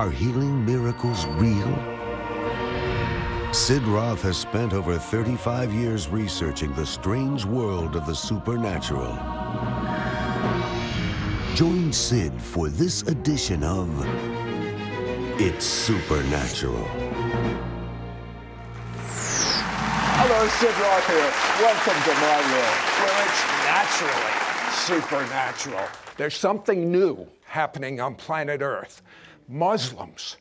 Are healing miracles real? Sid Roth has spent over 35 years researching the strange world of the supernatural. Join Sid for this edition of It's Supernatural. Hello, Sid Roth here. Welcome to my world, where it's naturally supernatural. There's something new happening on planet Earth. Muslims,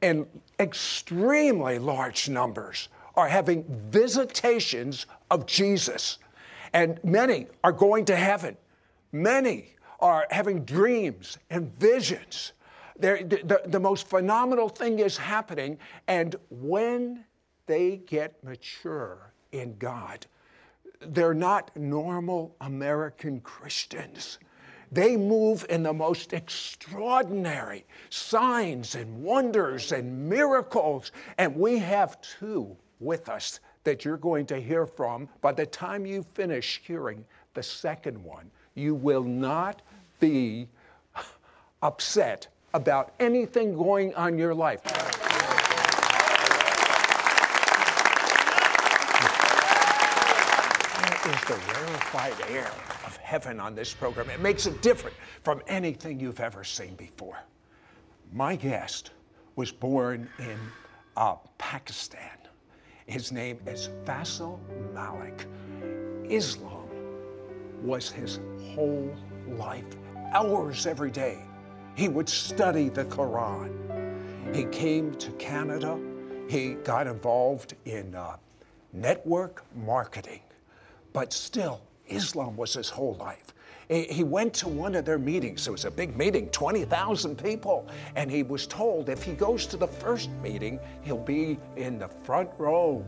in extremely large numbers, are having visitations of Jesus. And many are going to heaven. Many are having dreams and visions. They're, the, the most phenomenal thing is happening. And when they get mature in God, they're not normal American Christians. They move in the most extraordinary signs and wonders and miracles. And we have two with us that you're going to hear from. By the time you finish hearing the second one, you will not be upset about anything going on in your life. There is the rarefied air heaven on this program. It makes it different from anything you've ever seen before. My guest was born in uh, Pakistan. His name is Faisal Malik. Islam was his whole life, hours every day. He would study the Quran. He came to Canada. He got involved in uh, network marketing. But still, Islam was his whole life. He went to one of their meetings. It was a big meeting, 20,000 people. And he was told if he goes to the first meeting, he'll be in the front row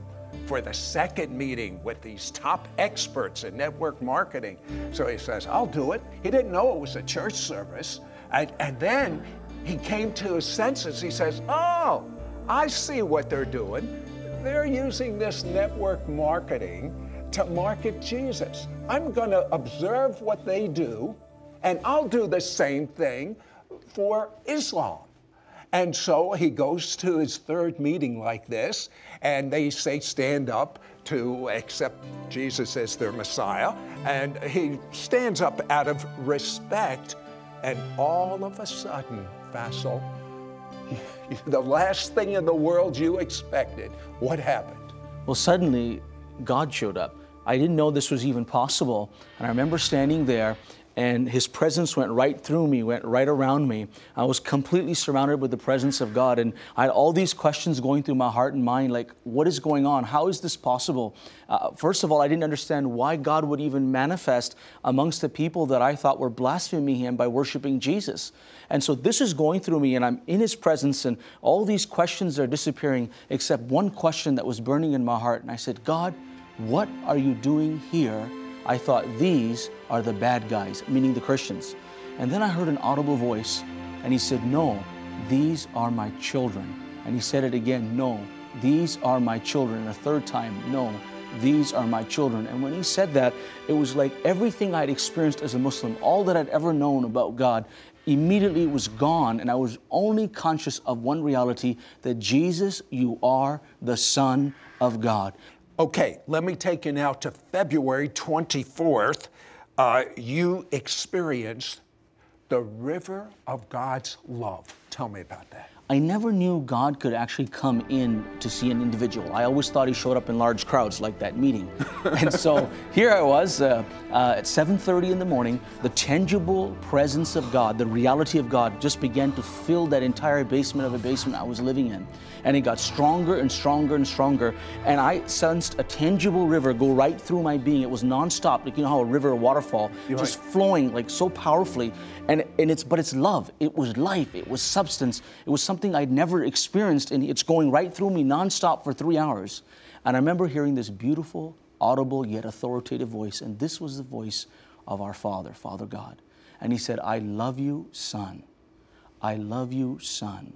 for the second meeting with these top experts in network marketing. So he says, I'll do it. He didn't know it was a church service. And, and then he came to his senses. He says, Oh, I see what they're doing. They're using this network marketing to market Jesus. I'm going to observe what they do, and I'll do the same thing for Islam. And so he goes to his third meeting like this, and they say, Stand up to accept Jesus as their Messiah. And he stands up out of respect, and all of a sudden, Faisal, the last thing in the world you expected, what happened? Well, suddenly, God showed up. I didn't know this was even possible. And I remember standing there and his presence went right through me, went right around me. I was completely surrounded with the presence of God. And I had all these questions going through my heart and mind like, what is going on? How is this possible? Uh, first of all, I didn't understand why God would even manifest amongst the people that I thought were blaspheming Him by worshiping Jesus. And so this is going through me, and I'm in His presence, and all these questions are disappearing, except one question that was burning in my heart. And I said, God, what are you doing here? I thought these are the bad guys, meaning the Christians. And then I heard an audible voice, and he said, No, these are my children. And he said it again, No, these are my children. And a third time, No, these are my children. And when he said that, it was like everything I'd experienced as a Muslim, all that I'd ever known about God, immediately was gone. And I was only conscious of one reality that Jesus, you are the Son of God. Okay, let me take you now to February 24th. Uh, you experienced the river of God's love. Tell me about that. I never knew God could actually come in to see an individual. I always thought He showed up in large crowds, like that meeting. and so here I was uh, uh, at 7:30 in the morning. The tangible presence of God, the reality of God, just began to fill that entire basement of a basement I was living in, and it got stronger and stronger and stronger. And I sensed a tangible river go right through my being. It was nonstop, like you know how a river, a waterfall, You're just right. flowing like so powerfully. And and it's but it's love. It was life. It was substance. It was something I'd never experienced, and it's going right through me nonstop for three hours. And I remember hearing this beautiful, audible yet authoritative voice, and this was the voice of our Father, Father God. And He said, "I love you, son. I love you, son."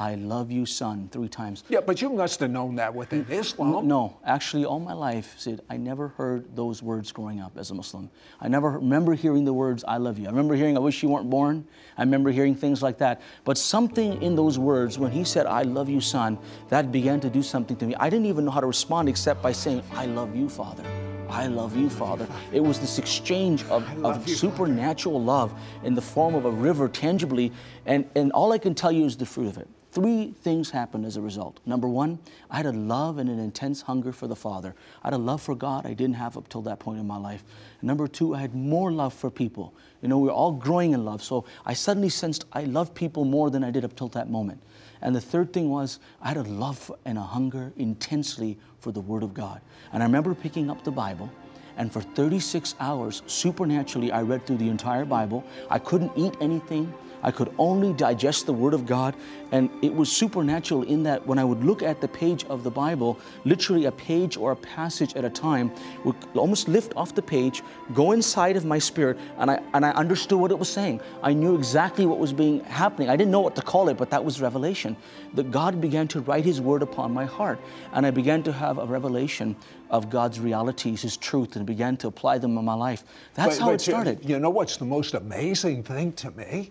I love you, son, three times. Yeah, but you must have known that within mm, Islam. No, actually, all my life, Sid, I never heard those words growing up as a Muslim. I never remember hearing the words, I love you. I remember hearing, I wish you weren't born. I remember hearing things like that. But something in those words, when he said, I love you, son, that began to do something to me. I didn't even know how to respond except by saying, I love you, Father. I love you, Father. It was this exchange of, of you, supernatural love in the form of a river tangibly. And, and all I can tell you is the fruit of it. Three things happened as a result. Number one, I had a love and an intense hunger for the Father. I had a love for God I didn't have up till that point in my life. Number two, I had more love for people. You know, we we're all growing in love. So I suddenly sensed I loved people more than I did up till that moment. And the third thing was I had a love and a hunger intensely for the Word of God. And I remember picking up the Bible. And for 36 hours, supernaturally, I read through the entire Bible. I couldn't eat anything. I could only digest the Word of God. And it was supernatural in that when I would look at the page of the Bible, literally a page or a passage at a time, would almost lift off the page, go inside of my spirit, and I, and I understood what it was saying. I knew exactly what was being happening. I didn't know what to call it, but that was revelation. That God began to write His Word upon my heart. And I began to have a revelation of God's realities, His truth, and began to apply them in my life. That's But- how but it you- started. You know what's the most amazing thing to me?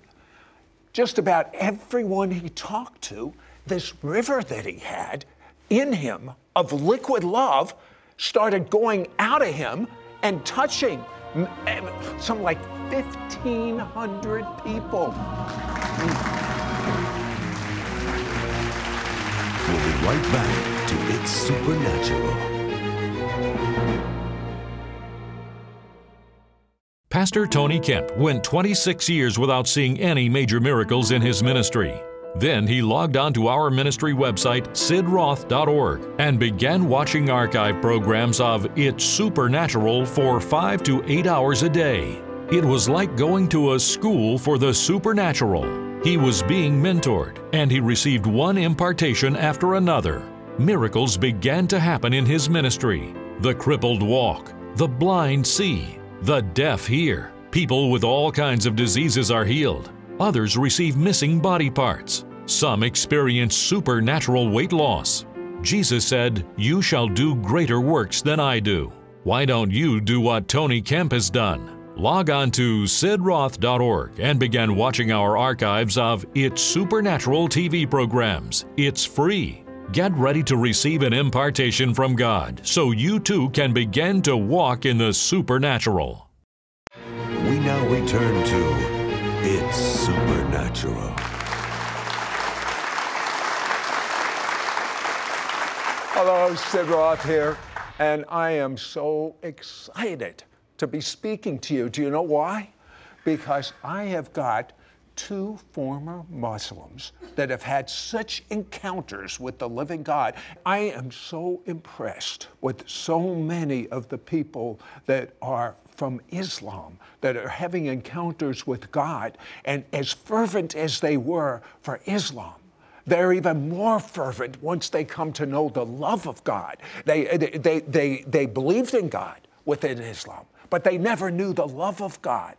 Just about everyone he talked to, this river that he had in him of liquid love started going out of him and touching eh, some like 1,500 people. We'll be right back to It's Supernatural. Pastor Tony Kemp went 26 years without seeing any major miracles in his ministry. Then he logged on to our ministry website, sidroth.org, and began watching archive programs of It's Supernatural for five to eight hours a day. It was like going to a school for the supernatural. He was being mentored, and he received one impartation after another. Miracles began to happen in his ministry. The crippled walk, the blind see, the deaf hear. People with all kinds of diseases are healed. Others receive missing body parts. Some experience supernatural weight loss. Jesus said, You shall do greater works than I do. Why don't you do what Tony Kemp has done? Log on to sidroth.org and begin watching our archives of It's Supernatural TV programs. It's free. Get ready to receive an impartation from God so you too can begin to walk in the supernatural. We now return to It's Supernatural. Hello, Sid Roth here, and I am so excited to be speaking to you. Do you know why? Because I have got two former Muslims that have had such encounters with the living God. I am so impressed with so many of the people that are from Islam that are having encounters with God, and as fervent as they were for Islam, they're even more fervent once they come to know the love of God. They, they, they, they believed in God within Islam, but they never knew the love of God.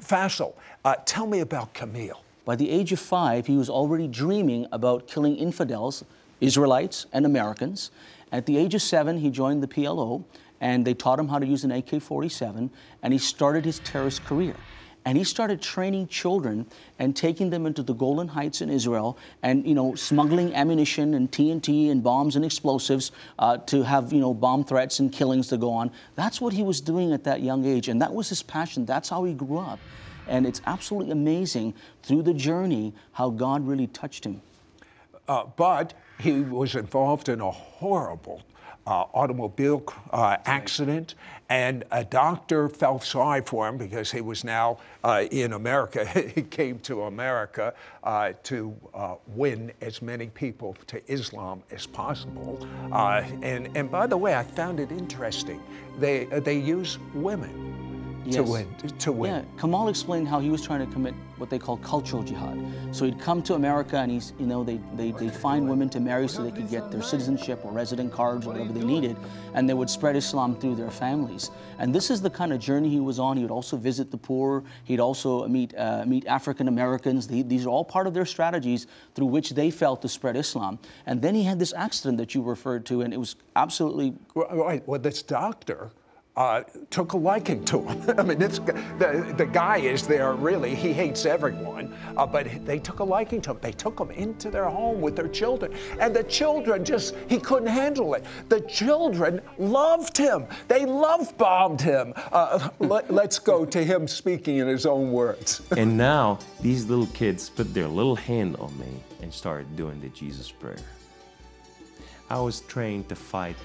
Faisal, uh, tell me about Kamal. By the age of five, he was already dreaming about killing infidels, Israelites, and Americans. At the age of seven, he joined the PLO, and they taught him how to use an AK 47, and he started his terrorist career. And he started training children and taking them into the Golan Heights in Israel and, you know, smuggling ammunition and TNT and bombs and explosives uh, to have, you know, bomb threats and killings to go on. That's what he was doing at that young age. And that was his passion. That's how he grew up. And it's absolutely amazing through the journey how God really touched him. Uh, but he was involved in a horrible uh, automobile uh, accident, and a doctor felt sorry for him because he was now uh, in America. he came to America uh, to uh, win as many people to Islam as possible. Uh, and, and by the way, I found it interesting. They, they use women to win. To win. Yeah, Kamal explained how he was trying to commit what they call cultural jihad. So he'd come to America and he's, you know, they, they, they'd find women to marry so they could get their citizenship or resident cards or whatever they needed, and they would spread Islam through their families. And this is the kind of journey he was on. He would also visit the poor. He'd also meet, uh, meet African Americans. They- These are all part of their strategies through which they felt to spread Islam. And then he had this accident that you referred to, and it was absolutely Right. Well, this doctor uh, took a liking to him. I mean, the, the guy is there really, he hates everyone, uh, but they took a liking to him. They took him into their home with their children. And the children just, he couldn't handle it. The children loved him. They love bombed him. Uh, let, let's go to him speaking in his own words. And now these little kids put their little hand on me and started doing the Jesus prayer. I was trained to fight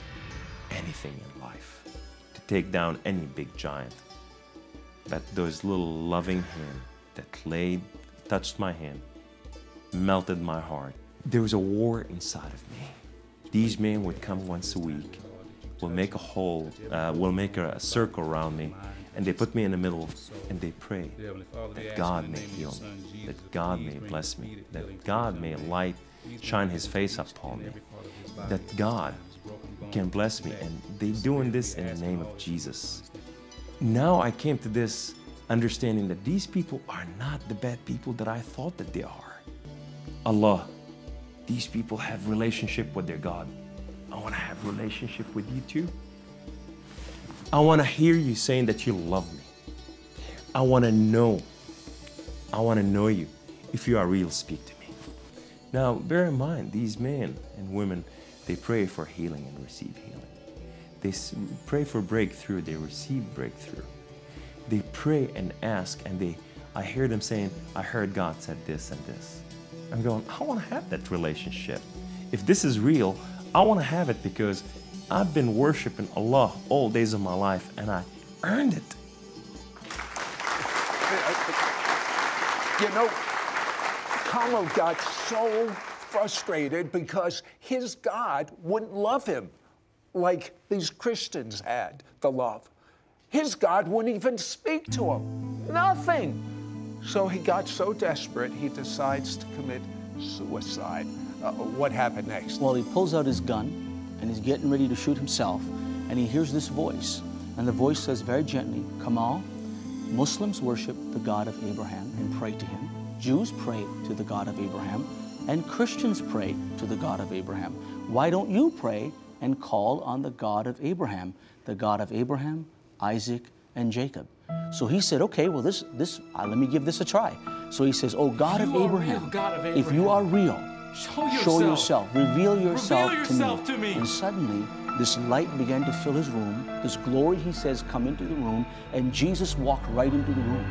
anything in life, take down any big giant. But those little loving hands that laid, touched my hand, melted my heart. There was a war inside of me. These men would come once a week, will make a hole, uh, will make a, a circle around me, and they put me in the middle and they pray that God may heal me, that God may bless me, that God may light, shine His face upon me, that God can bless me. And they doing this in the name of Jesus. Now I came to this understanding that these people are not the bad people that I thought that they are. Allah, these people have relationship with their God. I want to have relationship with you too. I want to hear you saying that you love me. I want to know. I want to know you. If you are real, speak to me. Now, bear in mind, these men and women, they pray for healing and receive healing. They pray for breakthrough, they receive breakthrough. They pray and ask, and they, I hear them saying, I heard God said this and this. I'm going, I want to have that relationship. If this is real, I want to have it because I've been worshiping Allah all days of my life and I earned it. You know, Carlo got so frustrated because his God wouldn't love him like these Christians had the love. His God wouldn't even speak to him. Nothing. So he got so desperate, he decides to commit suicide. Uh, what happened next? Well, he pulls out his gun and he's getting ready to shoot himself, and he hears this voice. And the voice says very gently, Kamal, Muslims worship the God of Abraham and pray to him. Jews pray to the God of Abraham, and Christians pray to the God of Abraham. Why don't you pray and call on the God of Abraham, the God of Abraham, Isaac, and Jacob? So he said, okay, well, this, this, uh, let me give this a try. So he says, oh God of Abraham, God of if you are real, Show show yourself. yourself, reveal yourself, yourself to, to me. me. And suddenly, this light began to fill his room. This glory, he says, come into the room, and Jesus walked right into the room.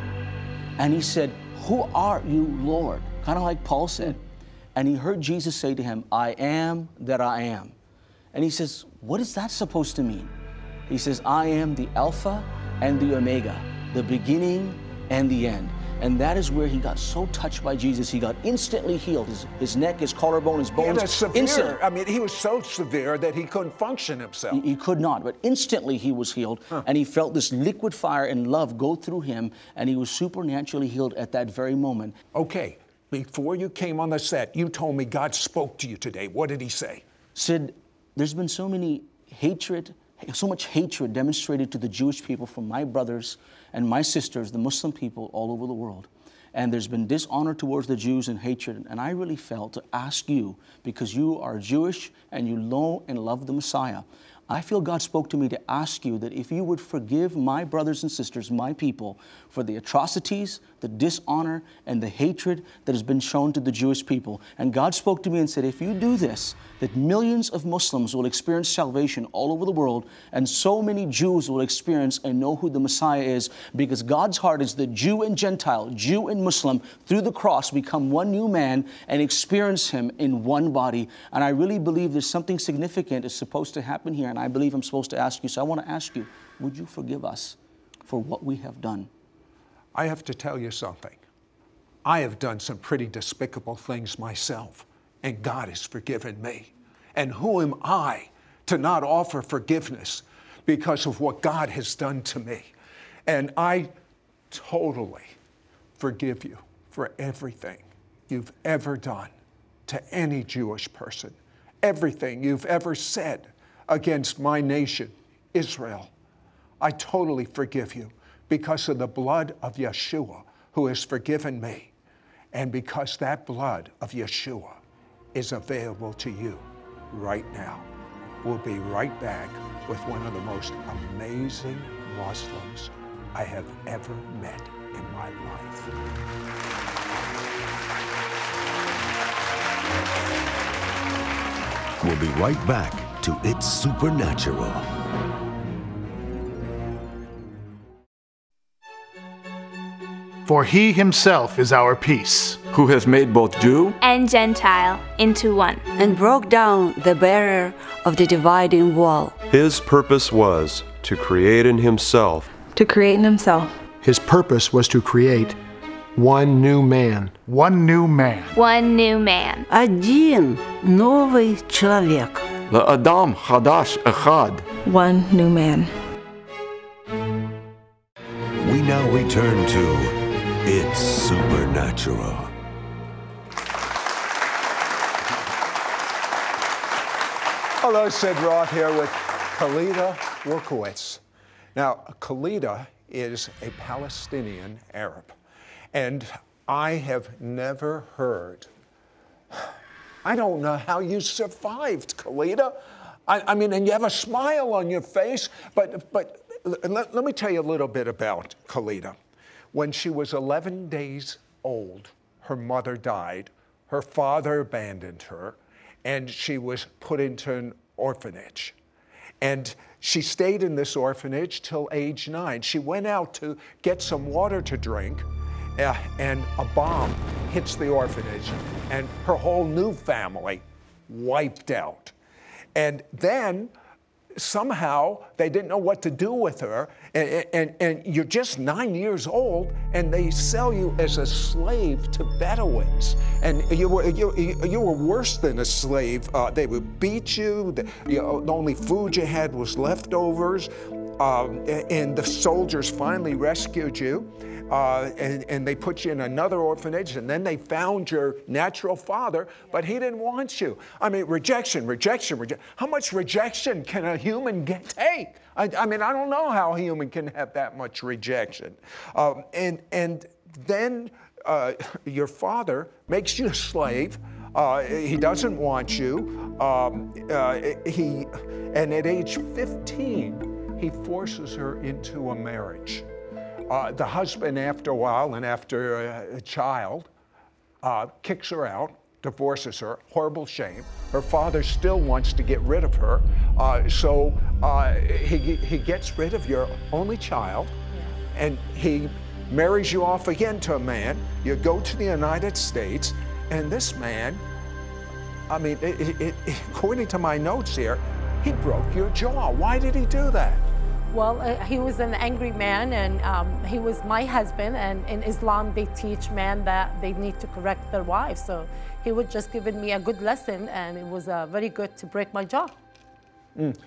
And he said, Who are you, Lord? Kind of like Paul said. And he heard Jesus say to him, I am that I am. And he says, What is that supposed to mean? He says, I am the Alpha and the Omega, the beginning and the end. And that is where he got so touched by Jesus. He got instantly healed. His, his neck, his collarbone, his bones. a severe, I mean, he was so severe that he couldn't function himself. he, he could not, but instantly he was healed, and he felt this liquid fire and love go through him, and he was supernaturally healed at that very moment. Okay, before you came on the set, you told me God spoke to you today. What did he say? Sid, there's been so many hatred, so much hatred demonstrated to the Jewish people from my brothers and my sisters, the Muslim people all over the world. And there's been dishonor towards the Jews and hatred. And I really felt to ask you, because you are Jewish and you know and love the Messiah, I feel God spoke to me to ask you that if you would forgive my brothers and sisters, my people, for the atrocities, the dishonor, and the hatred that has been shown to the Jewish people. And God spoke to me and said, if you do this, that millions of Muslims will experience salvation all over the world, and so many Jews will experience and know who the Messiah is, because God's heart is that Jew and Gentile, Jew and Muslim, through the cross, become one new man and experience Him in one body. And I really believe there's something significant is supposed to happen here, and I believe I'm supposed to ask you. So I want to ask you, would you forgive us for what we have done? I have to tell you something. I have done some pretty despicable things myself, and God has forgiven me. And who am I to not offer forgiveness because of what God has done to me? And I totally forgive you for everything you've ever done to any Jewish person, everything you've ever said against my nation, Israel. I totally forgive you because of the blood of Yeshua who has forgiven me, and because that blood of Yeshua is available to you right now. We'll be right back with one of the most amazing Muslims I have ever met in my life. We'll be right back to It's Supernatural. For he himself is our peace. who has made both Jew and Gentile into one. and broke down the barrier of the dividing wall. His purpose was to create in himself to create in himself His purpose was to create one new man. One new man. One new man. Один новый человек. Adam Hadash Echad. one new man. We now return to It's Supernatural. Hello, Sid Roth here with Khalida Wolkowitz. Now, Khalida is a Palestinian Arab, and I have never heard. I don't know how you survived, Khalida. I, I mean, and you have a smile on your face, but, but let, let me tell you a little bit about Khalida. When she was 11 days old, her mother died, her father abandoned her, and she was put into an orphanage. And she stayed in this orphanage till age nine. She went out to get some water to drink, uh, and a bomb hits the orphanage, and her whole new family wiped out. And then somehow they didn't know what to do with her, and, and, and you're just nine years old, and they sell you as a slave to Bedouins. And you were, you, you were worse than a slave. Uh, they would beat you, the, you know, the only food you had was leftovers. Um, and the soldiers finally rescued you. Uh, and, and they put you in another orphanage, and then they found your natural father, but he didn't want you. I mean, rejection, rejection, rejection. How much rejection can a human get, take? I, I mean, I don't know how a human can have that much rejection. Um, and, and then uh, your father makes you a slave. Uh, he doesn't want you. Um, uh, he, and at age 15, he forces her into a marriage. Uh, the husband, after a while and after a, a child, uh, kicks her out, divorces her, horrible shame. Her father still wants to get rid of her, uh, so uh, he, he gets rid of your only child and he marries you off again to a man. You go to the United States, and this man, I mean, it, it, it, according to my notes here, he broke your jaw. Why did he do that? Well, uh, he was an angry man, and um, he was my husband. And in Islam, they teach men that they need to correct their wives. So he was just giving me a good lesson, and it was uh, very good to break my jaw.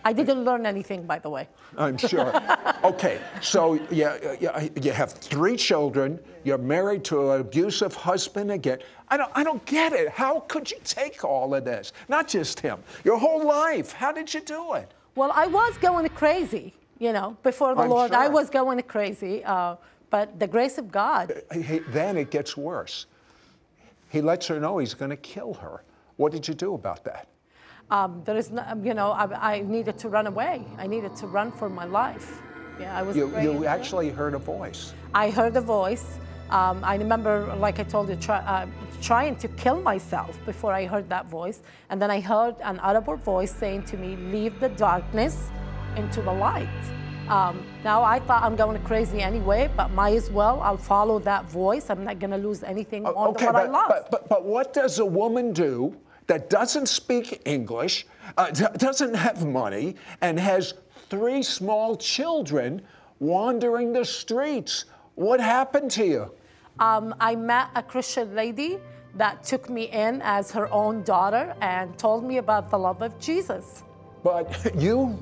I didn't learn anything, by the way. I'm sure. okay, so yeah, yeah, you have three children. You're married to an abusive husband again. I don't, I don't get it. How could you take all of this? Not just him. Your whole life. How did you do it? Well, I was going crazy, you know, before the I'm Lord. I was going crazy, uh, but the grace of God. He, then it gets worse. He lets her know he's going to kill her. What did you do about that? Um, there is, no, you know, I, I needed to run away. I needed to run for my life. Yeah, I was. You, you actually heard a voice. I heard a voice. Um, I remember, like I told you, try, uh, trying to kill myself before I heard that voice. And then I heard an audible voice saying to me, Leave the darkness into the light. Um, now I thought I'm going crazy anyway, but might as well. I'll follow that voice. I'm not going to lose anything more Okay, than what I but, lost. but, but, but what does a woman do that doesn't speak English, uh, d- doesn't have money, and has three small children wandering the streets? What happened to you? Um, I met a Christian lady that took me in as her own daughter and told me about the love of Jesus. But you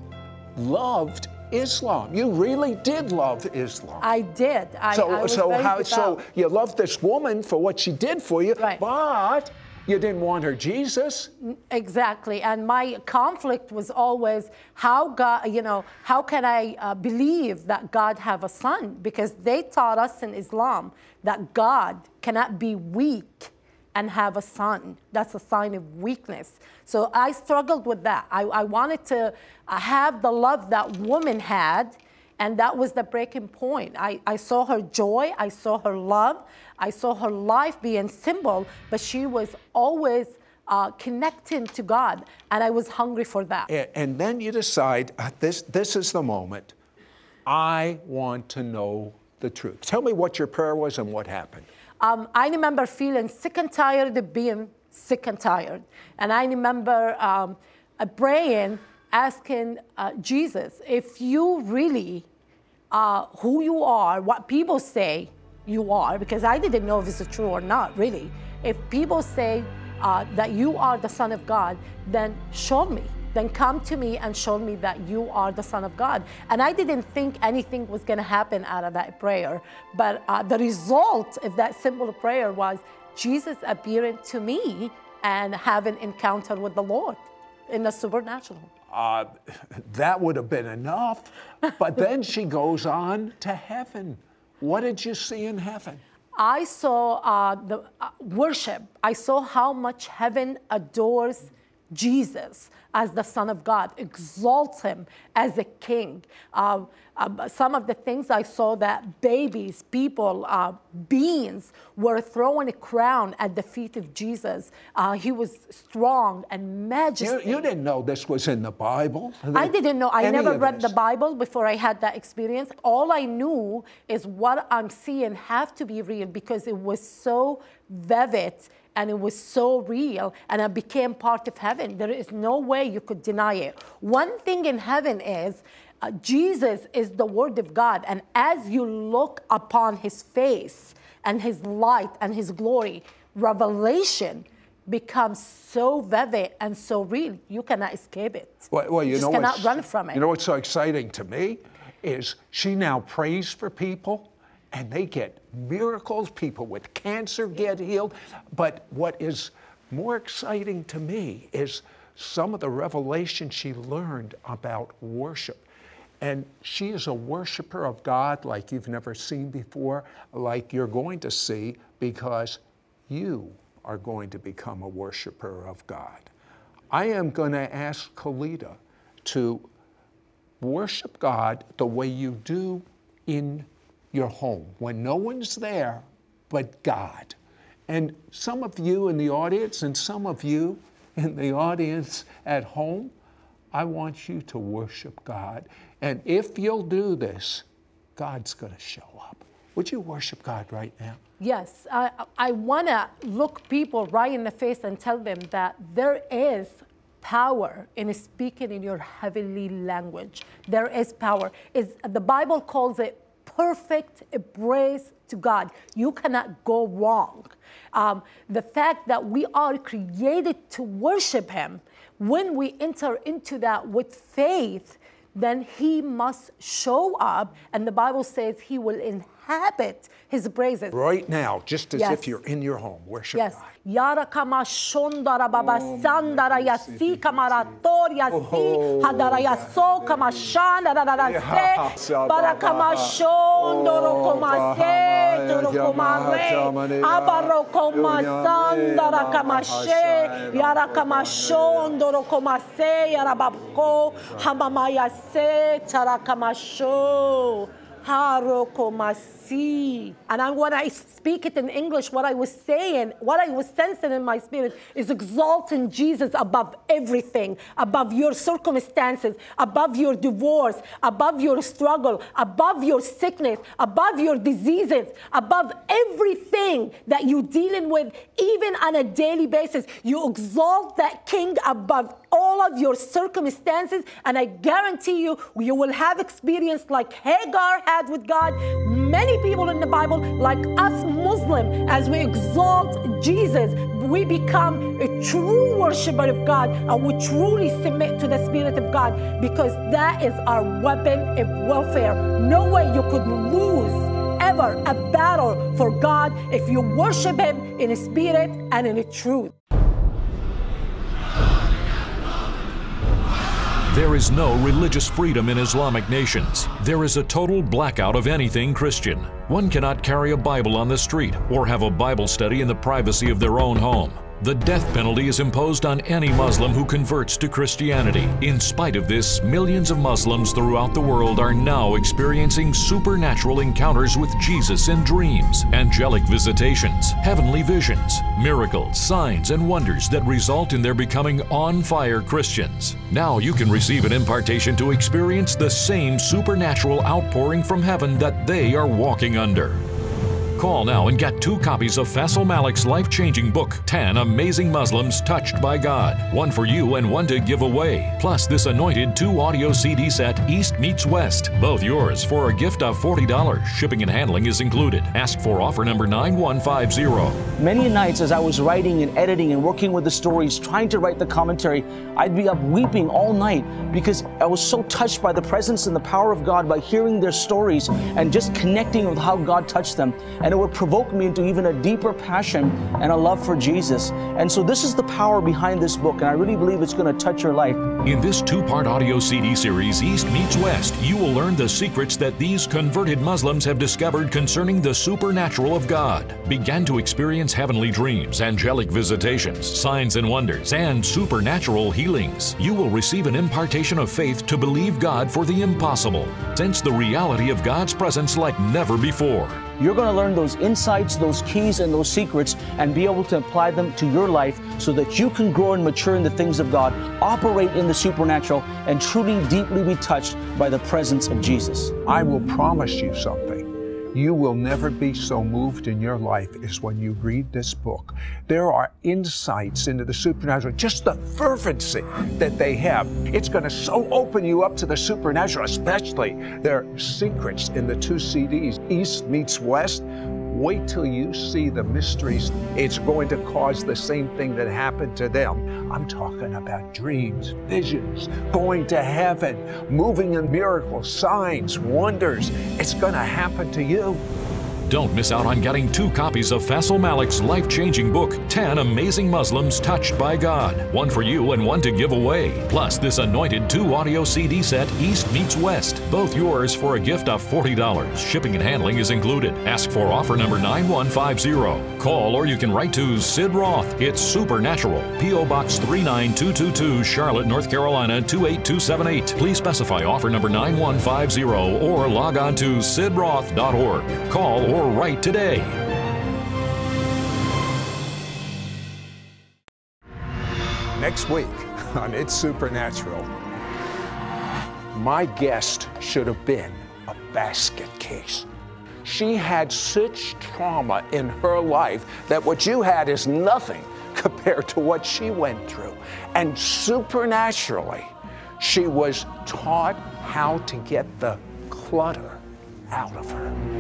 loved Islam. You really did love Islam. I did. I, so, I so how? So you loved this woman for what she did for you, Right. but you didn't want her Jesus. Exactly. And my conflict was always how God, you know, how can I uh, believe that God have a son? Because they taught us in Islam that God cannot be weak and have a son. That's a sign of weakness. So I struggled with that. I, I wanted to uh, have the love that woman had. And that was the breaking point. I, I saw her joy, I saw her love, I saw her life being symbol, but she was always uh, connecting to God, and I was hungry for that. A- And then you decide uh, this, this is the moment. I want to know the truth. Tell me what your prayer was and what happened. Um, I remember feeling sick and tired of being sick and tired. And I remember um, praying, asking uh, Jesus, if you really uh, who you are, what people say you are, because I didn't know if it's true or not, really. If people say uh, that you are the Son of God, then show me. Then come to me and show me that you are the Son of God. And I didn't think anything was going to happen out of that prayer. But uh, the result of that simple prayer was Jesus appearing to me and having encounter with the Lord in the supernatural. Uh, that would have been enough. But then she goes on to heaven. What did you see in heaven? I saw uh, the uh, worship. I saw how much heaven adores Jesus as the Son of God, exalts him as a king. Uh, uh, some of the things I saw that babies, people, uh, beings were throwing a crown at the feet of Jesus. Uh, he was strong and You, you didn't know this was in the Bible. I didn't know. I never read this. the Bible before I had that experience. All I knew is what I'm seeing have to be real because it was so vivid and it was so real and I became part of heaven. There is no way you could deny it. One thing in heaven is uh, Jesus is the Word of God, and as you look upon His face and His light and His glory, revelation becomes so vivid and so real, you cannot escape it. Well, well, you just know cannot run from it. You know what's so exciting to me is she now prays for people and they get miracles. People with cancer get healed. But what is more exciting to me is some of the revelation she learned about worship. And she is a worshiper of God like you've never seen before, like you're going to see, because you are going to become a worshiper of God. I am going to ask Khalida to worship God the way you do in your home when no one's there but God. And some of you in the audience and some of you in the audience at home, I want you to worship God. And if you'll do this, God's going to show up. Would you worship God right now? Yes, I, I want to look people right in the face and tell them that there is power in speaking in your heavenly language. There is power. Is the Bible calls it perfect embrace to God. You cannot go wrong. Um, the fact that we are created to worship Him, when we enter into that with faith, then He must show up, and the Bible says He will inhabit Habit his praises. Right now, just as Yes. if you're in your home, worship Yes. God. Oh, oh, yara kama shondara baba sandara yasi kamarator yasi hadara yaso kama shandara rara se bara kama shondoro koma se toro Harokomasi. And I, when I speak it in English, what I was saying, what I was sensing in my spirit is exalting Jesus above everything, above your circumstances, above your divorce, above your struggle, above your sickness, above your diseases, above everything that you're dealing with, even on a daily basis. You exalt that King above all of your circumstances. And I guarantee you, you will have experience like Hagar had with God. Many people in the Bible, like us Muslim, as we exalt Jesus, we become a true worshiper of God and we truly submit to the Spirit of God because that is our weapon of warfare. No way you could lose ever a battle for God if you worship Him in spirit and in truth. There is no religious freedom in Islamic nations. There is a total blackout of anything Christian. One cannot carry a Bible on the street or have a Bible study in the privacy of their own home. The death penalty is imposed on any Muslim who converts to Christianity. In spite of this, millions of Muslims throughout the world are now experiencing supernatural encounters with Jesus in dreams, angelic visitations, heavenly visions, miracles, signs, and wonders that result in their becoming on fire Christians. Now you can receive an impartation to experience the same supernatural outpouring from heaven that they are walking under. Call now and get two copies of Faisal Malik's life changing book, 10 Amazing Muslims Touched by God. One for you and one to give away. Plus, this anointed two audio CD set, East Meets West. Both yours for a gift of $40. Shipping and handling is included. Ask for offer number 9150. Many nights as I was writing and editing and working with the stories, trying to write the commentary, I'd be up weeping all night because I was so touched by the presence and the power of God by hearing their stories and just connecting with how God touched them it would provoke me into even a deeper passion and a love for Jesus. And so this is the power behind this book, and I really believe it's going to touch your life. In this two part audio CD series, East Meets West, you will learn the secrets that these converted Muslims have discovered concerning the supernatural of God, began to experience heavenly dreams, angelic visitations, signs and wonders, and supernatural healings. You will receive an impartation of faith to believe God for the impossible, sense the reality of God's presence like never before. You're going to learn those insights, those keys, and those secrets and be able to apply them to your life so that you can grow and mature in the things of God, operate in the supernatural, and truly deeply be touched by the presence of Jesus. I will promise you something. You will never be so moved in your life as when you read this book. There are insights into the supernatural, just the fervency that they have. It's going to so open you up to the supernatural, especially their secrets in the two CDs, East Meets West. Wait till you see the mysteries. It's going to cause the same thing that happened to them. I'm talking about dreams, visions, going to heaven, moving in miracles, signs, wonders. It's going to happen to you. Don't miss out on getting two copies of Faisal Malik's life changing book, 10 Amazing Muslims Touched by God. One for you and one to give away. Plus, this anointed two audio CD set, East Meets West. Both yours for a gift of $40. Shipping and handling is included. Ask for offer number 9150. Call or you can write to Sid Roth. It's Supernatural. P.O. Box 39222, Charlotte, North Carolina 28278. Please specify offer number 9150 or log on to sidroth.org. Call or or write today. Next week on It's Supernatural, my guest should have been a basket case. She had such trauma in her life that what you had is nothing compared to what she went through. And supernaturally, she was taught how to get the clutter out of her.